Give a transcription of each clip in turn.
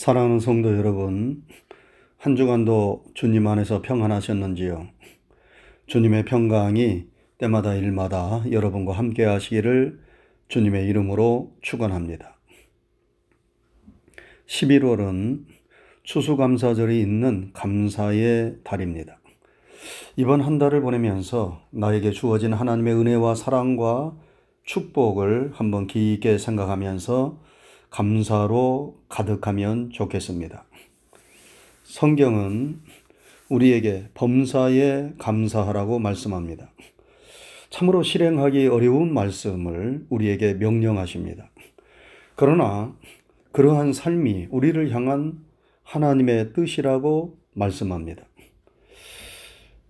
사랑하는 성도 여러분, 한 주간도 주님 안에서 평안하셨는지요? 주님의 평강이 때마다 일마다 여러분과 함께 하시기를 주님의 이름으로 축원합니다. 11월은 추수감사절이 있는 감사의 달입니다. 이번 한 달을 보내면서 나에게 주어진 하나님의 은혜와 사랑과 축복을 한번 깊게 생각하면서 감사로 가득하면 좋겠습니다. 성경은 우리에게 범사에 감사하라고 말씀합니다. 참으로 실행하기 어려운 말씀을 우리에게 명령하십니다. 그러나 그러한 삶이 우리를 향한 하나님의 뜻이라고 말씀합니다.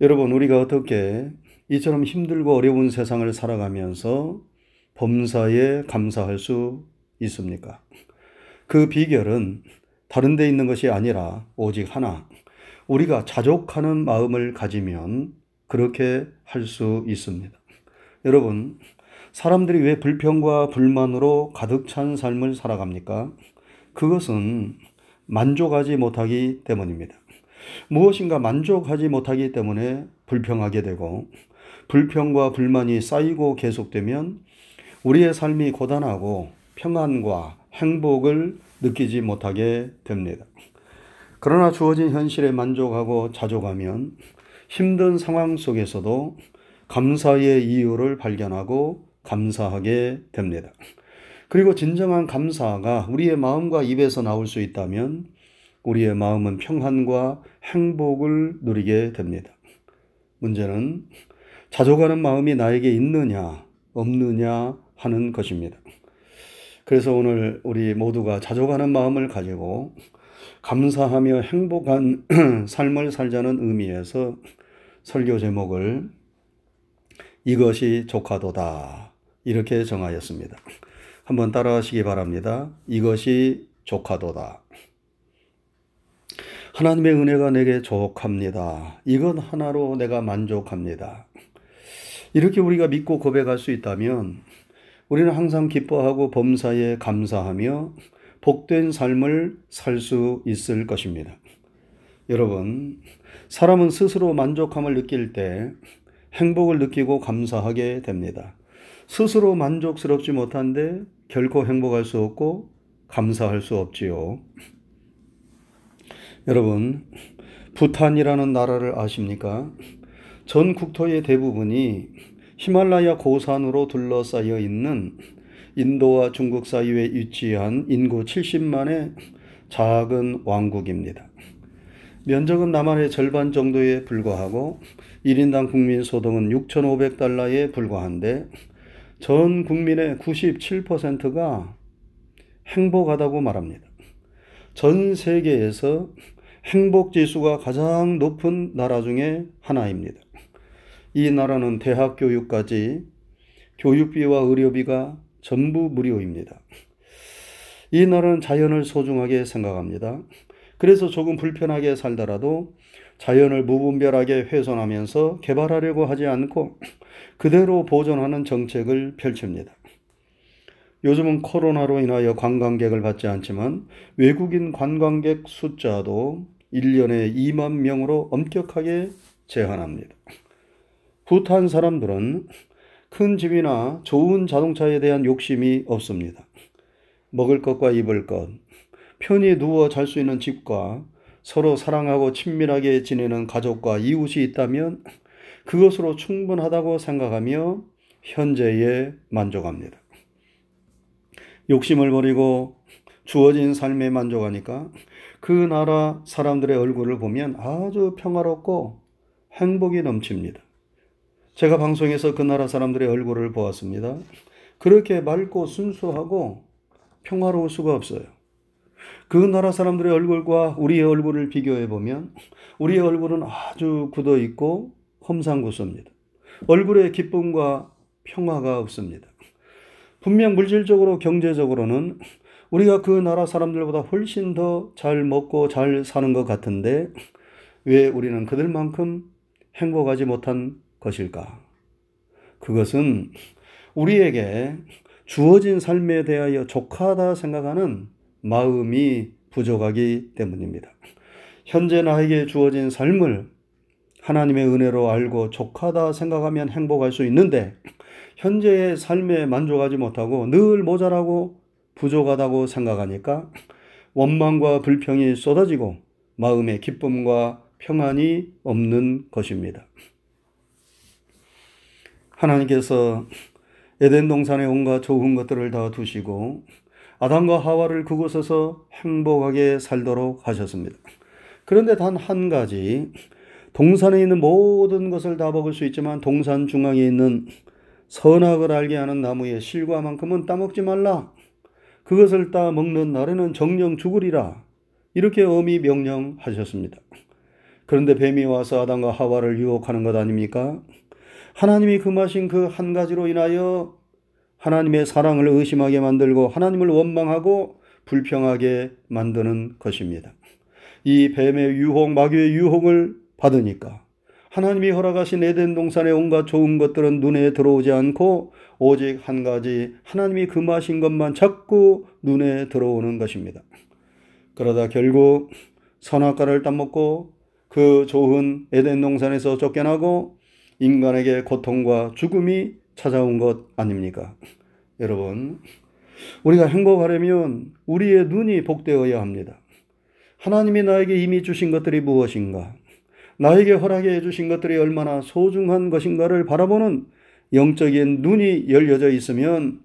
여러분, 우리가 어떻게 이처럼 힘들고 어려운 세상을 살아가면서 범사에 감사할 수 있습니까? 그 비결은 다른 데 있는 것이 아니라 오직 하나. 우리가 자족하는 마음을 가지면 그렇게 할 수 있습니다. 여러분, 사람들이 왜 불평과 불만으로 가득 찬 삶을 살아갑니까? 그것은 만족하지 못하기 때문입니다. 무엇인가 만족하지 못하기 때문에 불평하게 되고, 불평과 불만이 쌓이고 계속되면 우리의 삶이 고단하고 평안과 행복을 느끼지 못하게 됩니다. 그러나 주어진 현실에 만족하고 자족하면 힘든 상황 속에서도 감사의 이유를 발견하고 감사하게 됩니다. 그리고 진정한 감사가 우리의 마음과 입에서 나올 수 있다면 우리의 마음은 평안과 행복을 누리게 됩니다. 문제는 자족하는 마음이 나에게 있느냐, 없느냐 하는 것입니다. 그래서 오늘 우리 모두가 자족하는 마음을 가지고 감사하며 행복한 삶을 살자는 의미에서 설교 제목을 이것이 조카도다. 이렇게 정하였습니다. 한번 따라 하시기 바랍니다. 이것이 조카도다. 하나님의 은혜가 내게 족합니다. 이것 하나로 내가 만족합니다. 이렇게 우리가 믿고 고백할 수 있다면 우리는 항상 기뻐하고 범사에 감사하며 복된 삶을 살 수 있을 것입니다. 여러분, 사람은 스스로 만족함을 느낄 때 행복을 느끼고 감사하게 됩니다. 스스로 만족스럽지 못한데 결코 행복할 수 없고 감사할 수 없지요. 여러분, 부탄이라는 나라를 아십니까? 전 국토의 대부분이 히말라야 고산으로 둘러싸여 있는 인도와 중국 사이에 위치한 인구 70만의 작은 왕국입니다. 면적은 남한의 절반 정도에 불과하고 1인당 국민 소득은 6,500달러에 불과한데 전 국민의 97%가 행복하다고 말합니다. 전 세계에서 행복 지수가 가장 높은 나라 중에 하나입니다. 이 나라는 대학 교육까지 교육비와 의료비가 전부 무료입니다. 이 나라는 자연을 소중하게 생각합니다. 그래서 조금 불편하게 살더라도 자연을 무분별하게 훼손하면서 개발하려고 하지 않고 그대로 보존하는 정책을 펼칩니다. 요즘은 코로나로 인하여 관광객을 받지 않지만 외국인 관광객 숫자도 1년에 2만 명으로 엄격하게 제한합니다. 부탄 사람들은 큰 집이나 좋은 자동차에 대한 욕심이 없습니다. 먹을 것과 입을 것, 편히 누워 잘 수 있는 집과 서로 사랑하고 친밀하게 지내는 가족과 이웃이 있다면 그것으로 충분하다고 생각하며 현재에 만족합니다. 욕심을 버리고 주어진 삶에 만족하니까 그 나라 사람들의 얼굴을 보면 아주 평화롭고 행복이 넘칩니다. 제가 방송에서 그 나라 사람들의 얼굴을 보았습니다. 그렇게 맑고 순수하고 평화로울 수가 없어요. 그 나라 사람들의 얼굴과 우리의 얼굴을 비교해 보면 우리의 얼굴은 아주 굳어 있고 험상궂습니다. 얼굴에 기쁨과 평화가 없습니다. 분명 물질적으로 경제적으로는 우리가 그 나라 사람들보다 훨씬 더 잘 먹고 잘 사는 것 같은데 왜 우리는 그들만큼 행복하지 못한 것일까? 그것은 우리에게 주어진 삶에 대하여 족하다 생각하는 마음이 부족하기 때문입니다. 현재 나에게 주어진 삶을 하나님의 은혜로 알고 족하다 생각하면 행복할 수 있는데 현재의 삶에 만족하지 못하고 늘 모자라고 부족하다고 생각하니까 원망과 불평이 쏟아지고 마음의 기쁨과 평안이 없는 것입니다. 하나님께서 에덴 동산에 온갖 좋은 것들을 다 두시고 아담과 하와를 그곳에서 행복하게 살도록 하셨습니다. 그런데 단 한 가지 동산에 있는 모든 것을 다 먹을 수 있지만 동산 중앙에 있는 선악을 알게 하는 나무의 실과만큼은 따먹지 말라. 그것을 따 먹는 날에는 정령 죽으리라. 이렇게 어미 명령하셨습니다. 그런데 뱀이 와서 아담과 하와를 유혹하는 것 아닙니까? 하나님이 금하신 그 한 가지로 인하여 하나님의 사랑을 의심하게 만들고 하나님을 원망하고 불평하게 만드는 것입니다. 이 뱀의 유혹, 마귀의 유혹을 받으니까 하나님이 허락하신 에덴 동산의 온갖 좋은 것들은 눈에 들어오지 않고 오직 한 가지 하나님이 금하신 것만 자꾸 눈에 들어오는 것입니다. 그러다 결국 선악과를 따먹고 그 좋은 에덴 동산에서 쫓겨나고 인간에게 고통과 죽음이 찾아온 것 아닙니까? 여러분, 우리가 행복하려면 우리의 눈이 복되어야 합니다. 하나님이 나에게 이미 주신 것들이 무엇인가? 나에게 허락해 주신 것들이 얼마나 소중한 것인가를 바라보는 영적인 눈이 열려져 있으면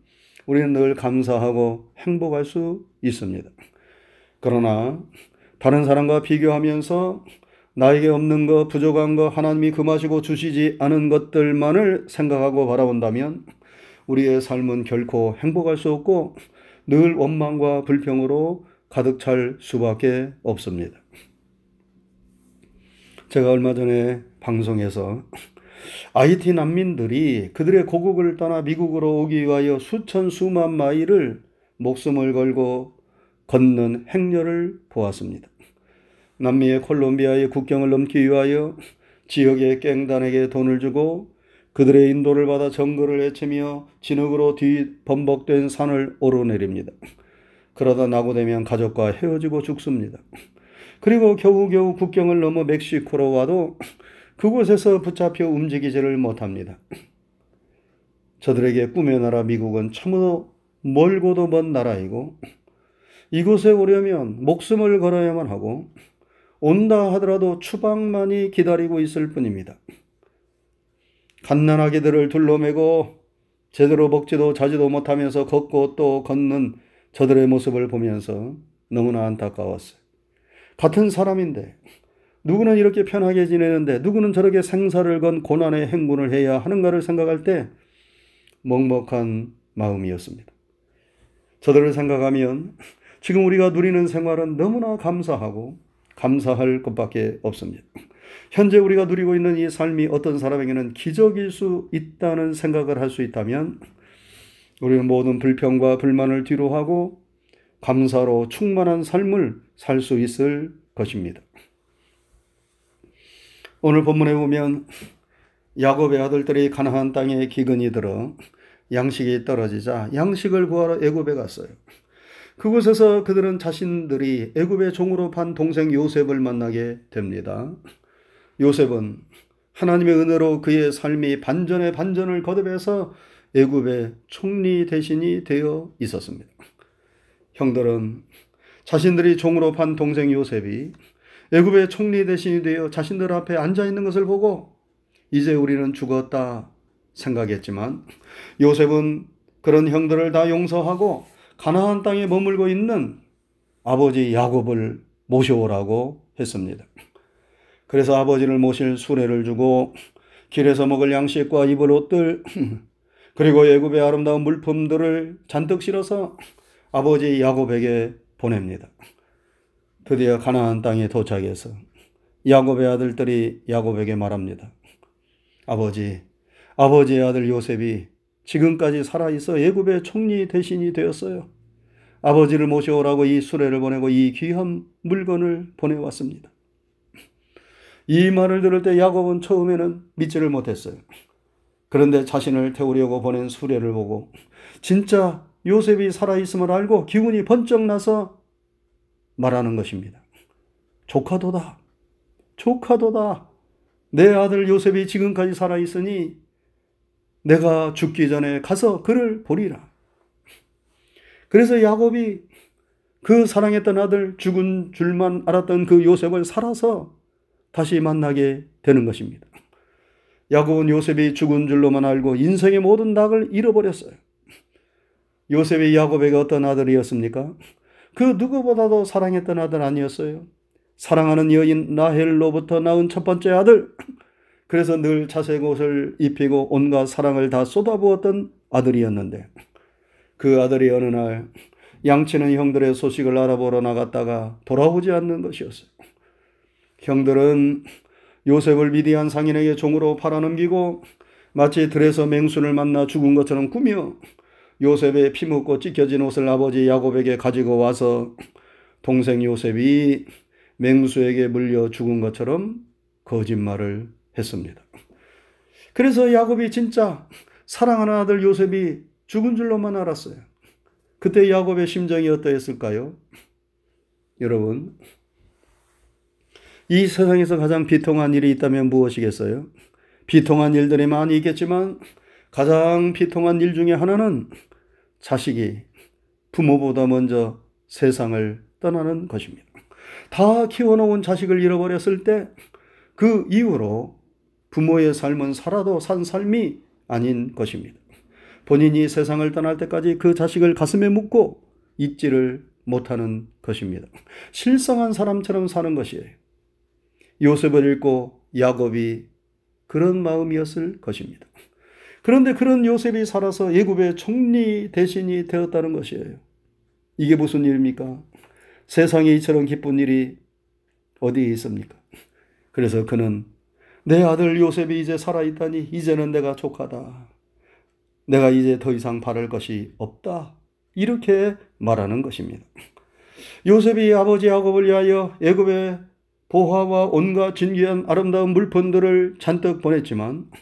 우리는 늘 감사하고 행복할 수 있습니다. 그러나 다른 사람과 비교하면서 나에게 없는 것, 부족한 것, 하나님이 금하시고 주시지 않은 것들만을 생각하고 바라본다면 우리의 삶은 결코 행복할 수 없고 늘 원망과 불평으로 가득 찰 수밖에 없습니다. 제가 얼마 전에 방송에서 IT 난민들이 그들의 고국을 떠나 미국으로 오기 위하여 수천 수만 마일을 목숨을 걸고 걷는 행렬을 보았습니다. 남미의 콜롬비아의 국경을 넘기 위하여 지역의 깽단에게 돈을 주고 그들의 인도를 받아 정글을 헤치며 진흙으로 뒤범벅된 산을 오르내립니다. 그러다 낙오되면 가족과 헤어지고 죽습니다. 그리고 겨우겨우 국경을 넘어 멕시코로 와도 그곳에서 붙잡혀 움직이지를 못합니다. 저들에게 꿈의 나라 미국은 참으로 멀고도 먼 나라이고 이곳에 오려면 목숨을 걸어야만 하고 온다 하더라도 추방만이 기다리고 있을 뿐입니다. 갓난아기들을 둘러매고 제대로 먹지도 자지도 못하면서 걷고 또 걷는 저들의 모습을 보면서 너무나 안타까웠어요. 같은 사람인데 누구는 이렇게 편하게 지내는데 누구는 저렇게 생사를 건 고난의 행군을 해야 하는가를 생각할 때 먹먹한 마음이었습니다. 저들을 생각하면 지금 우리가 누리는 생활은 너무나 감사하고 감사할 것밖에 없습니다. 현재 우리가 누리고 있는 이 삶이 어떤 사람에게는 기적일 수 있다는 생각을 할 수 있다면 우리는 모든 불평과 불만을 뒤로하고 감사로 충만한 삶을 살 수 있을 것입니다. 오늘 본문에 보면 야곱의 아들들이 가나안 땅에 기근이 들어 양식이 떨어지자 양식을 구하러 애굽에 갔어요. 그곳에서 그들은 자신들이 애굽의 종으로 판 동생 요셉을 만나게 됩니다. 요셉은 하나님의 은혜로 그의 삶이 반전의 반전을 거듭해서 애굽의 총리 대신이 되어 있었습니다. 형들은 자신들이 종으로 판 동생 요셉이 애굽의 총리 대신이 되어 자신들 앞에 앉아 있는 것을 보고 이제 우리는 죽었다 생각했지만 요셉은 그런 형들을 다 용서하고 가나안 땅에 머물고 있는 아버지 야곱을 모셔오라고 했습니다. 그래서 아버지를 모실 수레를 주고 길에서 먹을 양식과 입을 옷들 그리고 애굽의 아름다운 물품들을 잔뜩 실어서 아버지 야곱에게 보냅니다. 드디어 가나안 땅에 도착해서 야곱의 아들들이 야곱에게 말합니다. 아버지, 아버지의 아들 요셉이 지금까지 살아있어 예굽의 총리 대신이 되었어요. 아버지를 모셔오라고 이 수레를 보내고 이 귀한 물건을 보내왔습니다. 이 말을 들을 때 야곱은 처음에는 믿지를 못했어요. 그런데 자신을 태우려고 보낸 수레를 보고 진짜 요셉이 살아있음을 알고 기운이 번쩍 나서 말하는 것입니다. 조카도다. 조카도다. 내 아들 요셉이 지금까지 살아있으니 내가 죽기 전에 가서 그를 보리라. 그래서 야곱이 그 사랑했던 아들 죽은 줄만 알았던 그 요셉을 살아서 다시 만나게 되는 것입니다. 야곱은 요셉이 죽은 줄로만 알고 인생의 모든 낙을 잃어버렸어요. 요셉이 야곱에게 어떤 아들이었습니까? 그 누구보다도 사랑했던 아들 아니었어요. 사랑하는 여인 라헬로부터 낳은 첫 번째 아들. 그래서 늘 자색 옷을 입히고 온갖 사랑을 다 쏟아부었던 아들이었는데 그 아들이 어느 날 양치는 형들의 소식을 알아보러 나갔다가 돌아오지 않는 것이었어요. 형들은 요셉을 미디안 상인에게 종으로 팔아넘기고 마치 들에서 맹수를 만나 죽은 것처럼 꾸며 요셉의 피 묻고 찢겨진 옷을 아버지 야곱에게 가지고 와서 동생 요셉이 맹수에게 물려 죽은 것처럼 거짓말을 했습니다. 그래서 야곱이 진짜 사랑하는 아들 요셉이 죽은 줄로만 알았어요. 그때 야곱의 심정이 어떠했을까요? 여러분, 이 세상에서 가장 비통한 일이 있다면 무엇이겠어요? 비통한 일들이 많이 있겠지만 가장 비통한 일 중에 하나는 자식이 부모보다 먼저 세상을 떠나는 것입니다. 다 키워놓은 자식을 잃어버렸을 때 그 이후로 부모의 삶은 살아도 산 삶이 아닌 것입니다. 본인이 세상을 떠날 때까지 그 자식을 가슴에 묻고 잊지를 못하는 것입니다. 실성한 사람처럼 사는 것이에요. 요셉을 읽고 야곱이 그런 마음이었을 것입니다. 그런데 그런 요셉이 살아서 예굽의 총리 대신이 되었다는 것이에요. 이게 무슨 일입니까? 세상에 이처럼 기쁜 일이 어디에 있습니까? 그래서 그는 내 아들 요셉이 이제 살아있다니 이제는 내가 족하다. 내가 이제 더 이상 바랄 것이 없다. 이렇게 말하는 것입니다. 요셉이 아버지 야곱을 위하여 애굽의 보화와 온갖 진귀한 아름다운 물품들을 잔뜩 보냈지만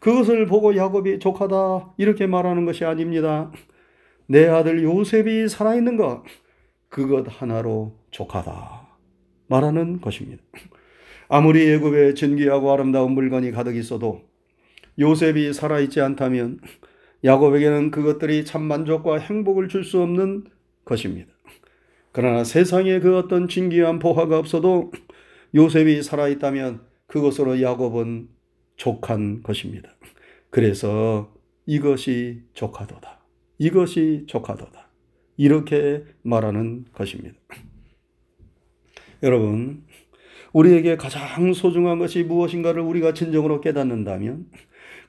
그것을 보고 야곱이 족하다 이렇게 말하는 것이 아닙니다. 내 아들 요셉이 살아있는 것 그것 하나로 족하다 말하는 것입니다. 아무리 애굽에 진귀하고 아름다운 물건이 가득 있어도 요셉이 살아있지 않다면 야곱에게는 그것들이 참 만족과 행복을 줄 수 없는 것입니다. 그러나 세상에 그 어떤 진귀한 보화가 없어도 요셉이 살아있다면 그것으로 야곱은 족한 것입니다. 그래서 이것이 족하도다. 이것이 족하도다. 이렇게 말하는 것입니다. 여러분, 우리에게 가장 소중한 것이 무엇인가를 우리가 진정으로 깨닫는다면,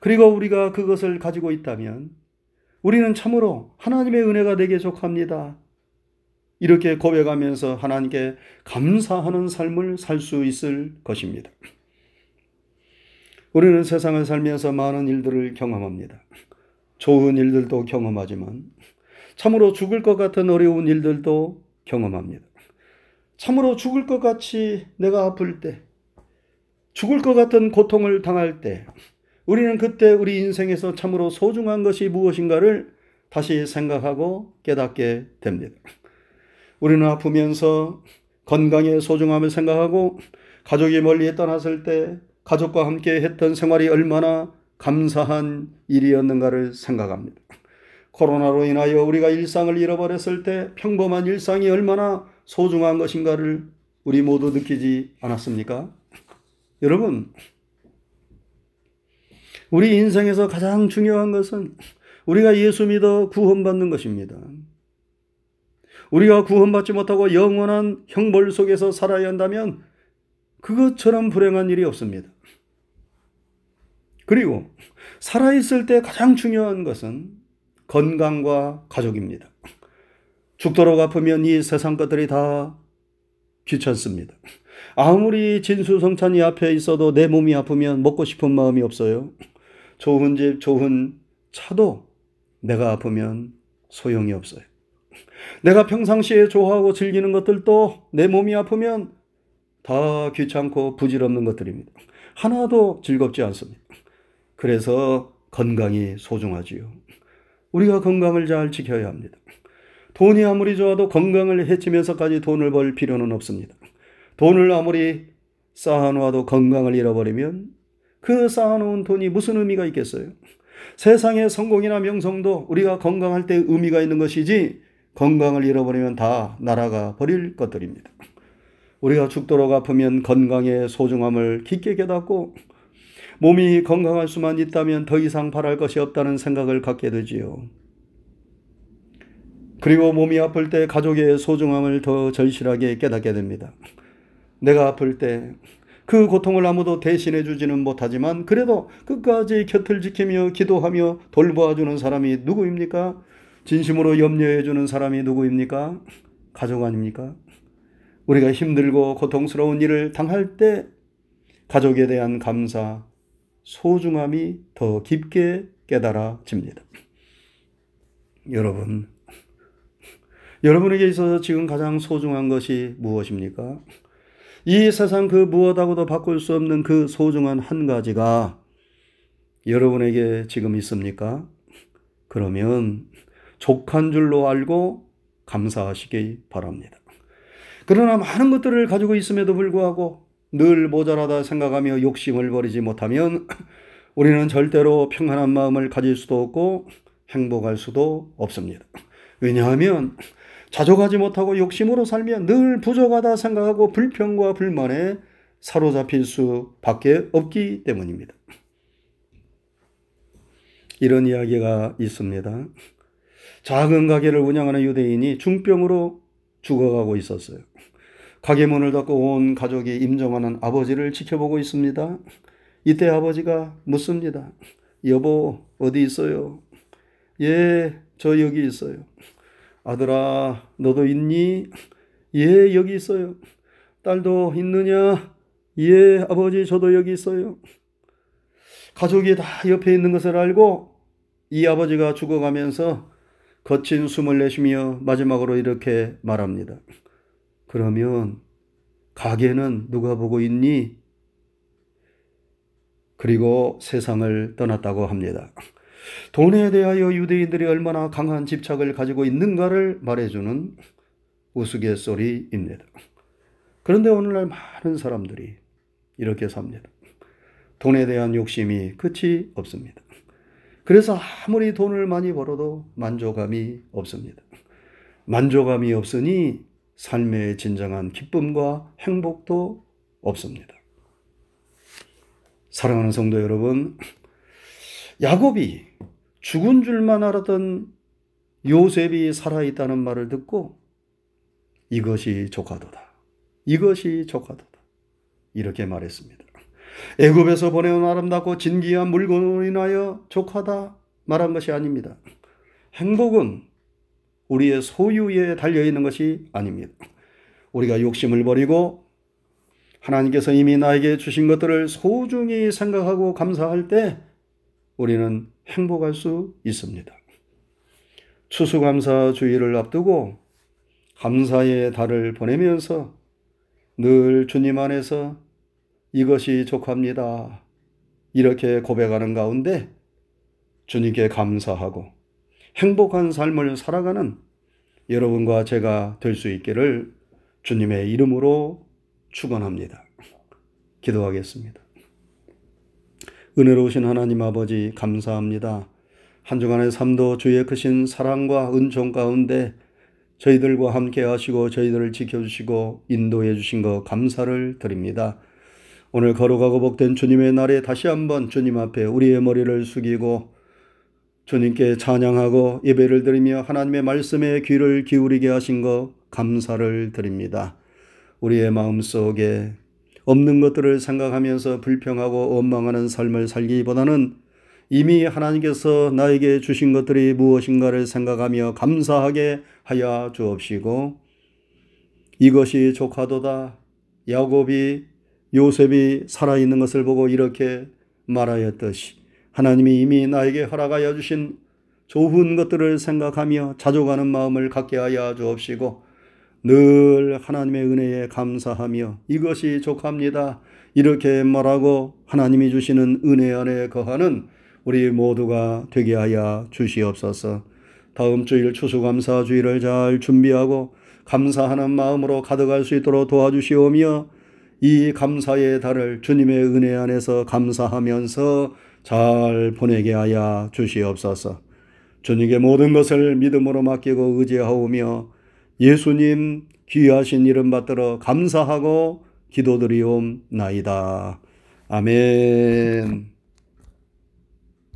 그리고 우리가 그것을 가지고 있다면, 우리는 참으로 하나님의 은혜가 되게 족합니다. 이렇게 고백하면서 하나님께 감사하는 삶을 살 수 있을 것입니다. 우리는 세상을 살면서 많은 일들을 경험합니다. 좋은 일들도 경험하지만 참으로 죽을 것 같은 어려운 일들도 경험합니다. 참으로 죽을 것 같이 내가 아플 때, 죽을 것 같은 고통을 당할 때, 우리는 그때 우리 인생에서 참으로 소중한 것이 무엇인가를 다시 생각하고 깨닫게 됩니다. 우리는 아프면서 건강의 소중함을 생각하고 가족이 멀리 떠났을 때 가족과 함께 했던 생활이 얼마나 감사한 일이었는가를 생각합니다. 코로나로 인하여 우리가 일상을 잃어버렸을 때 평범한 일상이 얼마나 소중한 것인가를 우리 모두 느끼지 않았습니까? 여러분, 우리 인생에서 가장 중요한 것은 우리가 예수 믿어 구원받는 것입니다. 우리가 구원받지 못하고 영원한 형벌 속에서 살아야 한다면 그것처럼 불행한 일이 없습니다. 그리고 살아있을 때 가장 중요한 것은 건강과 가족입니다. 죽도록 아프면 이 세상 것들이 다 귀찮습니다. 아무리 진수성찬이 앞에 있어도 내 몸이 아프면 먹고 싶은 마음이 없어요. 좋은 집, 좋은 차도 내가 아프면 소용이 없어요. 내가 평상시에 좋아하고 즐기는 것들도 내 몸이 아프면 다 귀찮고 부질없는 것들입니다. 하나도 즐겁지 않습니다. 그래서 건강이 소중하지요. 우리가 건강을 잘 지켜야 합니다. 돈이 아무리 좋아도 건강을 해치면서까지 돈을 벌 필요는 없습니다. 돈을 아무리 쌓아놓아도 건강을 잃어버리면 그 쌓아놓은 돈이 무슨 의미가 있겠어요? 세상의 성공이나 명성도 우리가 건강할 때 의미가 있는 것이지 건강을 잃어버리면 다 날아가 버릴 것들입니다. 우리가 죽도록 아프면 건강의 소중함을 깊게 깨닫고 몸이 건강할 수만 있다면 더 이상 바랄 것이 없다는 생각을 갖게 되지요. 그리고 몸이 아플 때 가족의 소중함을 더 절실하게 깨닫게 됩니다. 내가 아플 때 그 고통을 아무도 대신해 주지는 못하지만 그래도 끝까지 곁을 지키며 기도하며 돌보아주는 사람이 누구입니까? 진심으로 염려해 주는 사람이 누구입니까? 가족 아닙니까? 우리가 힘들고 고통스러운 일을 당할 때 가족에 대한 감사, 소중함이 더 깊게 깨달아집니다. 여러분, 여러분에게 있어서 지금 가장 소중한 것이 무엇입니까? 이 세상 그 무엇하고도 바꿀 수 없는 그 소중한 한 가지가 여러분에게 지금 있습니까? 그러면 족한 줄로 알고 감사하시기 바랍니다. 그러나 많은 것들을 가지고 있음에도 불구하고 늘 모자라다 생각하며 욕심을 버리지 못하면 우리는 절대로 평안한 마음을 가질 수도 없고 행복할 수도 없습니다. 왜냐하면 자족하지 못하고 욕심으로 살면 늘 부족하다 생각하고 불평과 불만에 사로잡힐 수밖에 없기 때문입니다. 이런 이야기가 있습니다. 작은 가게를 운영하는 유대인이 중병으로 죽어가고 있었어요. 가게 문을 닫고 온 가족이 임종하는 아버지를 지켜보고 있습니다. 이때 아버지가 묻습니다. 여보, 어디 있어요? 예, 저 여기 있어요. 아들아, 너도 있니? 예, 여기 있어요. 딸도 있느냐? 예, 아버지, 저도 여기 있어요. 가족이 다 옆에 있는 것을 알고 이 아버지가 죽어가면서 거친 숨을 내쉬며 마지막으로 이렇게 말합니다. 그러면 가게는 누가 보고 있니? 그리고 세상을 떠났다고 합니다. 돈에 대하여 유대인들이 얼마나 강한 집착을 가지고 있는가를 말해주는 우스갯소리입니다. 그런데 오늘날 많은 사람들이 이렇게 삽니다. 돈에 대한 욕심이 끝이 없습니다. 그래서 아무리 돈을 많이 벌어도 만족감이 없습니다. 만족감이 없으니 삶의 진정한 기쁨과 행복도 없습니다. 사랑하는 성도 여러분, 야곱이 죽은 줄만 알았던 요셉이 살아있다는 말을 듣고 이것이 조카도다. 이것이 조카도다. 이렇게 말했습니다. 애굽에서 보내온 아름답고 진귀한 물건으로 인하여 족하다 말한 것이 아닙니다. 행복은 우리의 소유에 달려 있는 것이 아닙니다. 우리가 욕심을 버리고 하나님께서 이미 나에게 주신 것들을 소중히 생각하고 감사할 때 우리는 행복할 수 있습니다. 추수감사 주의를 앞두고 감사의 달을 보내면서 늘 주님 안에서 이것이 족합니다. 이렇게 고백하는 가운데 주님께 감사하고 행복한 삶을 살아가는 여러분과 제가 될 수 있기를 주님의 이름으로 축원합니다. 기도하겠습니다. 은혜로우신 하나님 아버지 감사합니다. 한 주간의 삶도 주의 크신 사랑과 은총 가운데 저희들과 함께 하시고 저희들을 지켜주시고 인도해 주신 것 감사를 드립니다. 오늘 걸어가고 복된 주님의 날에 다시 한번 주님 앞에 우리의 머리를 숙이고 주님께 찬양하고 예배를 드리며 하나님의 말씀에 귀를 기울이게 하신 것 감사를 드립니다. 우리의 마음 속에 없는 것들을 생각하면서 불평하고 원망하는 삶을 살기보다는 이미 하나님께서 나에게 주신 것들이 무엇인가를 생각하며 감사하게 하여 주옵시고 이것이 조카도다 야곱이 요셉이 살아있는 것을 보고 이렇게 말하였듯이 하나님이 이미 나에게 허락하여 주신 좋은 것들을 생각하며 자족하는 마음을 갖게 하여 주옵시고 늘 하나님의 은혜에 감사하며 이것이 족합니다. 이렇게 말하고 하나님이 주시는 은혜 안에 거하는 우리 모두가 되게 하여 주시옵소서. 다음 주일 추수감사주의를 잘 준비하고 감사하는 마음으로 가득할 수 있도록 도와주시오며 이 감사의 달을 주님의 은혜 안에서 감사하면서 잘 보내게 하여 주시옵소서. 주님께 모든 것을 믿음으로 맡기고 의지하오며 예수님 귀하신 이름 받들어 감사하고 기도드리옵나이다. 아멘.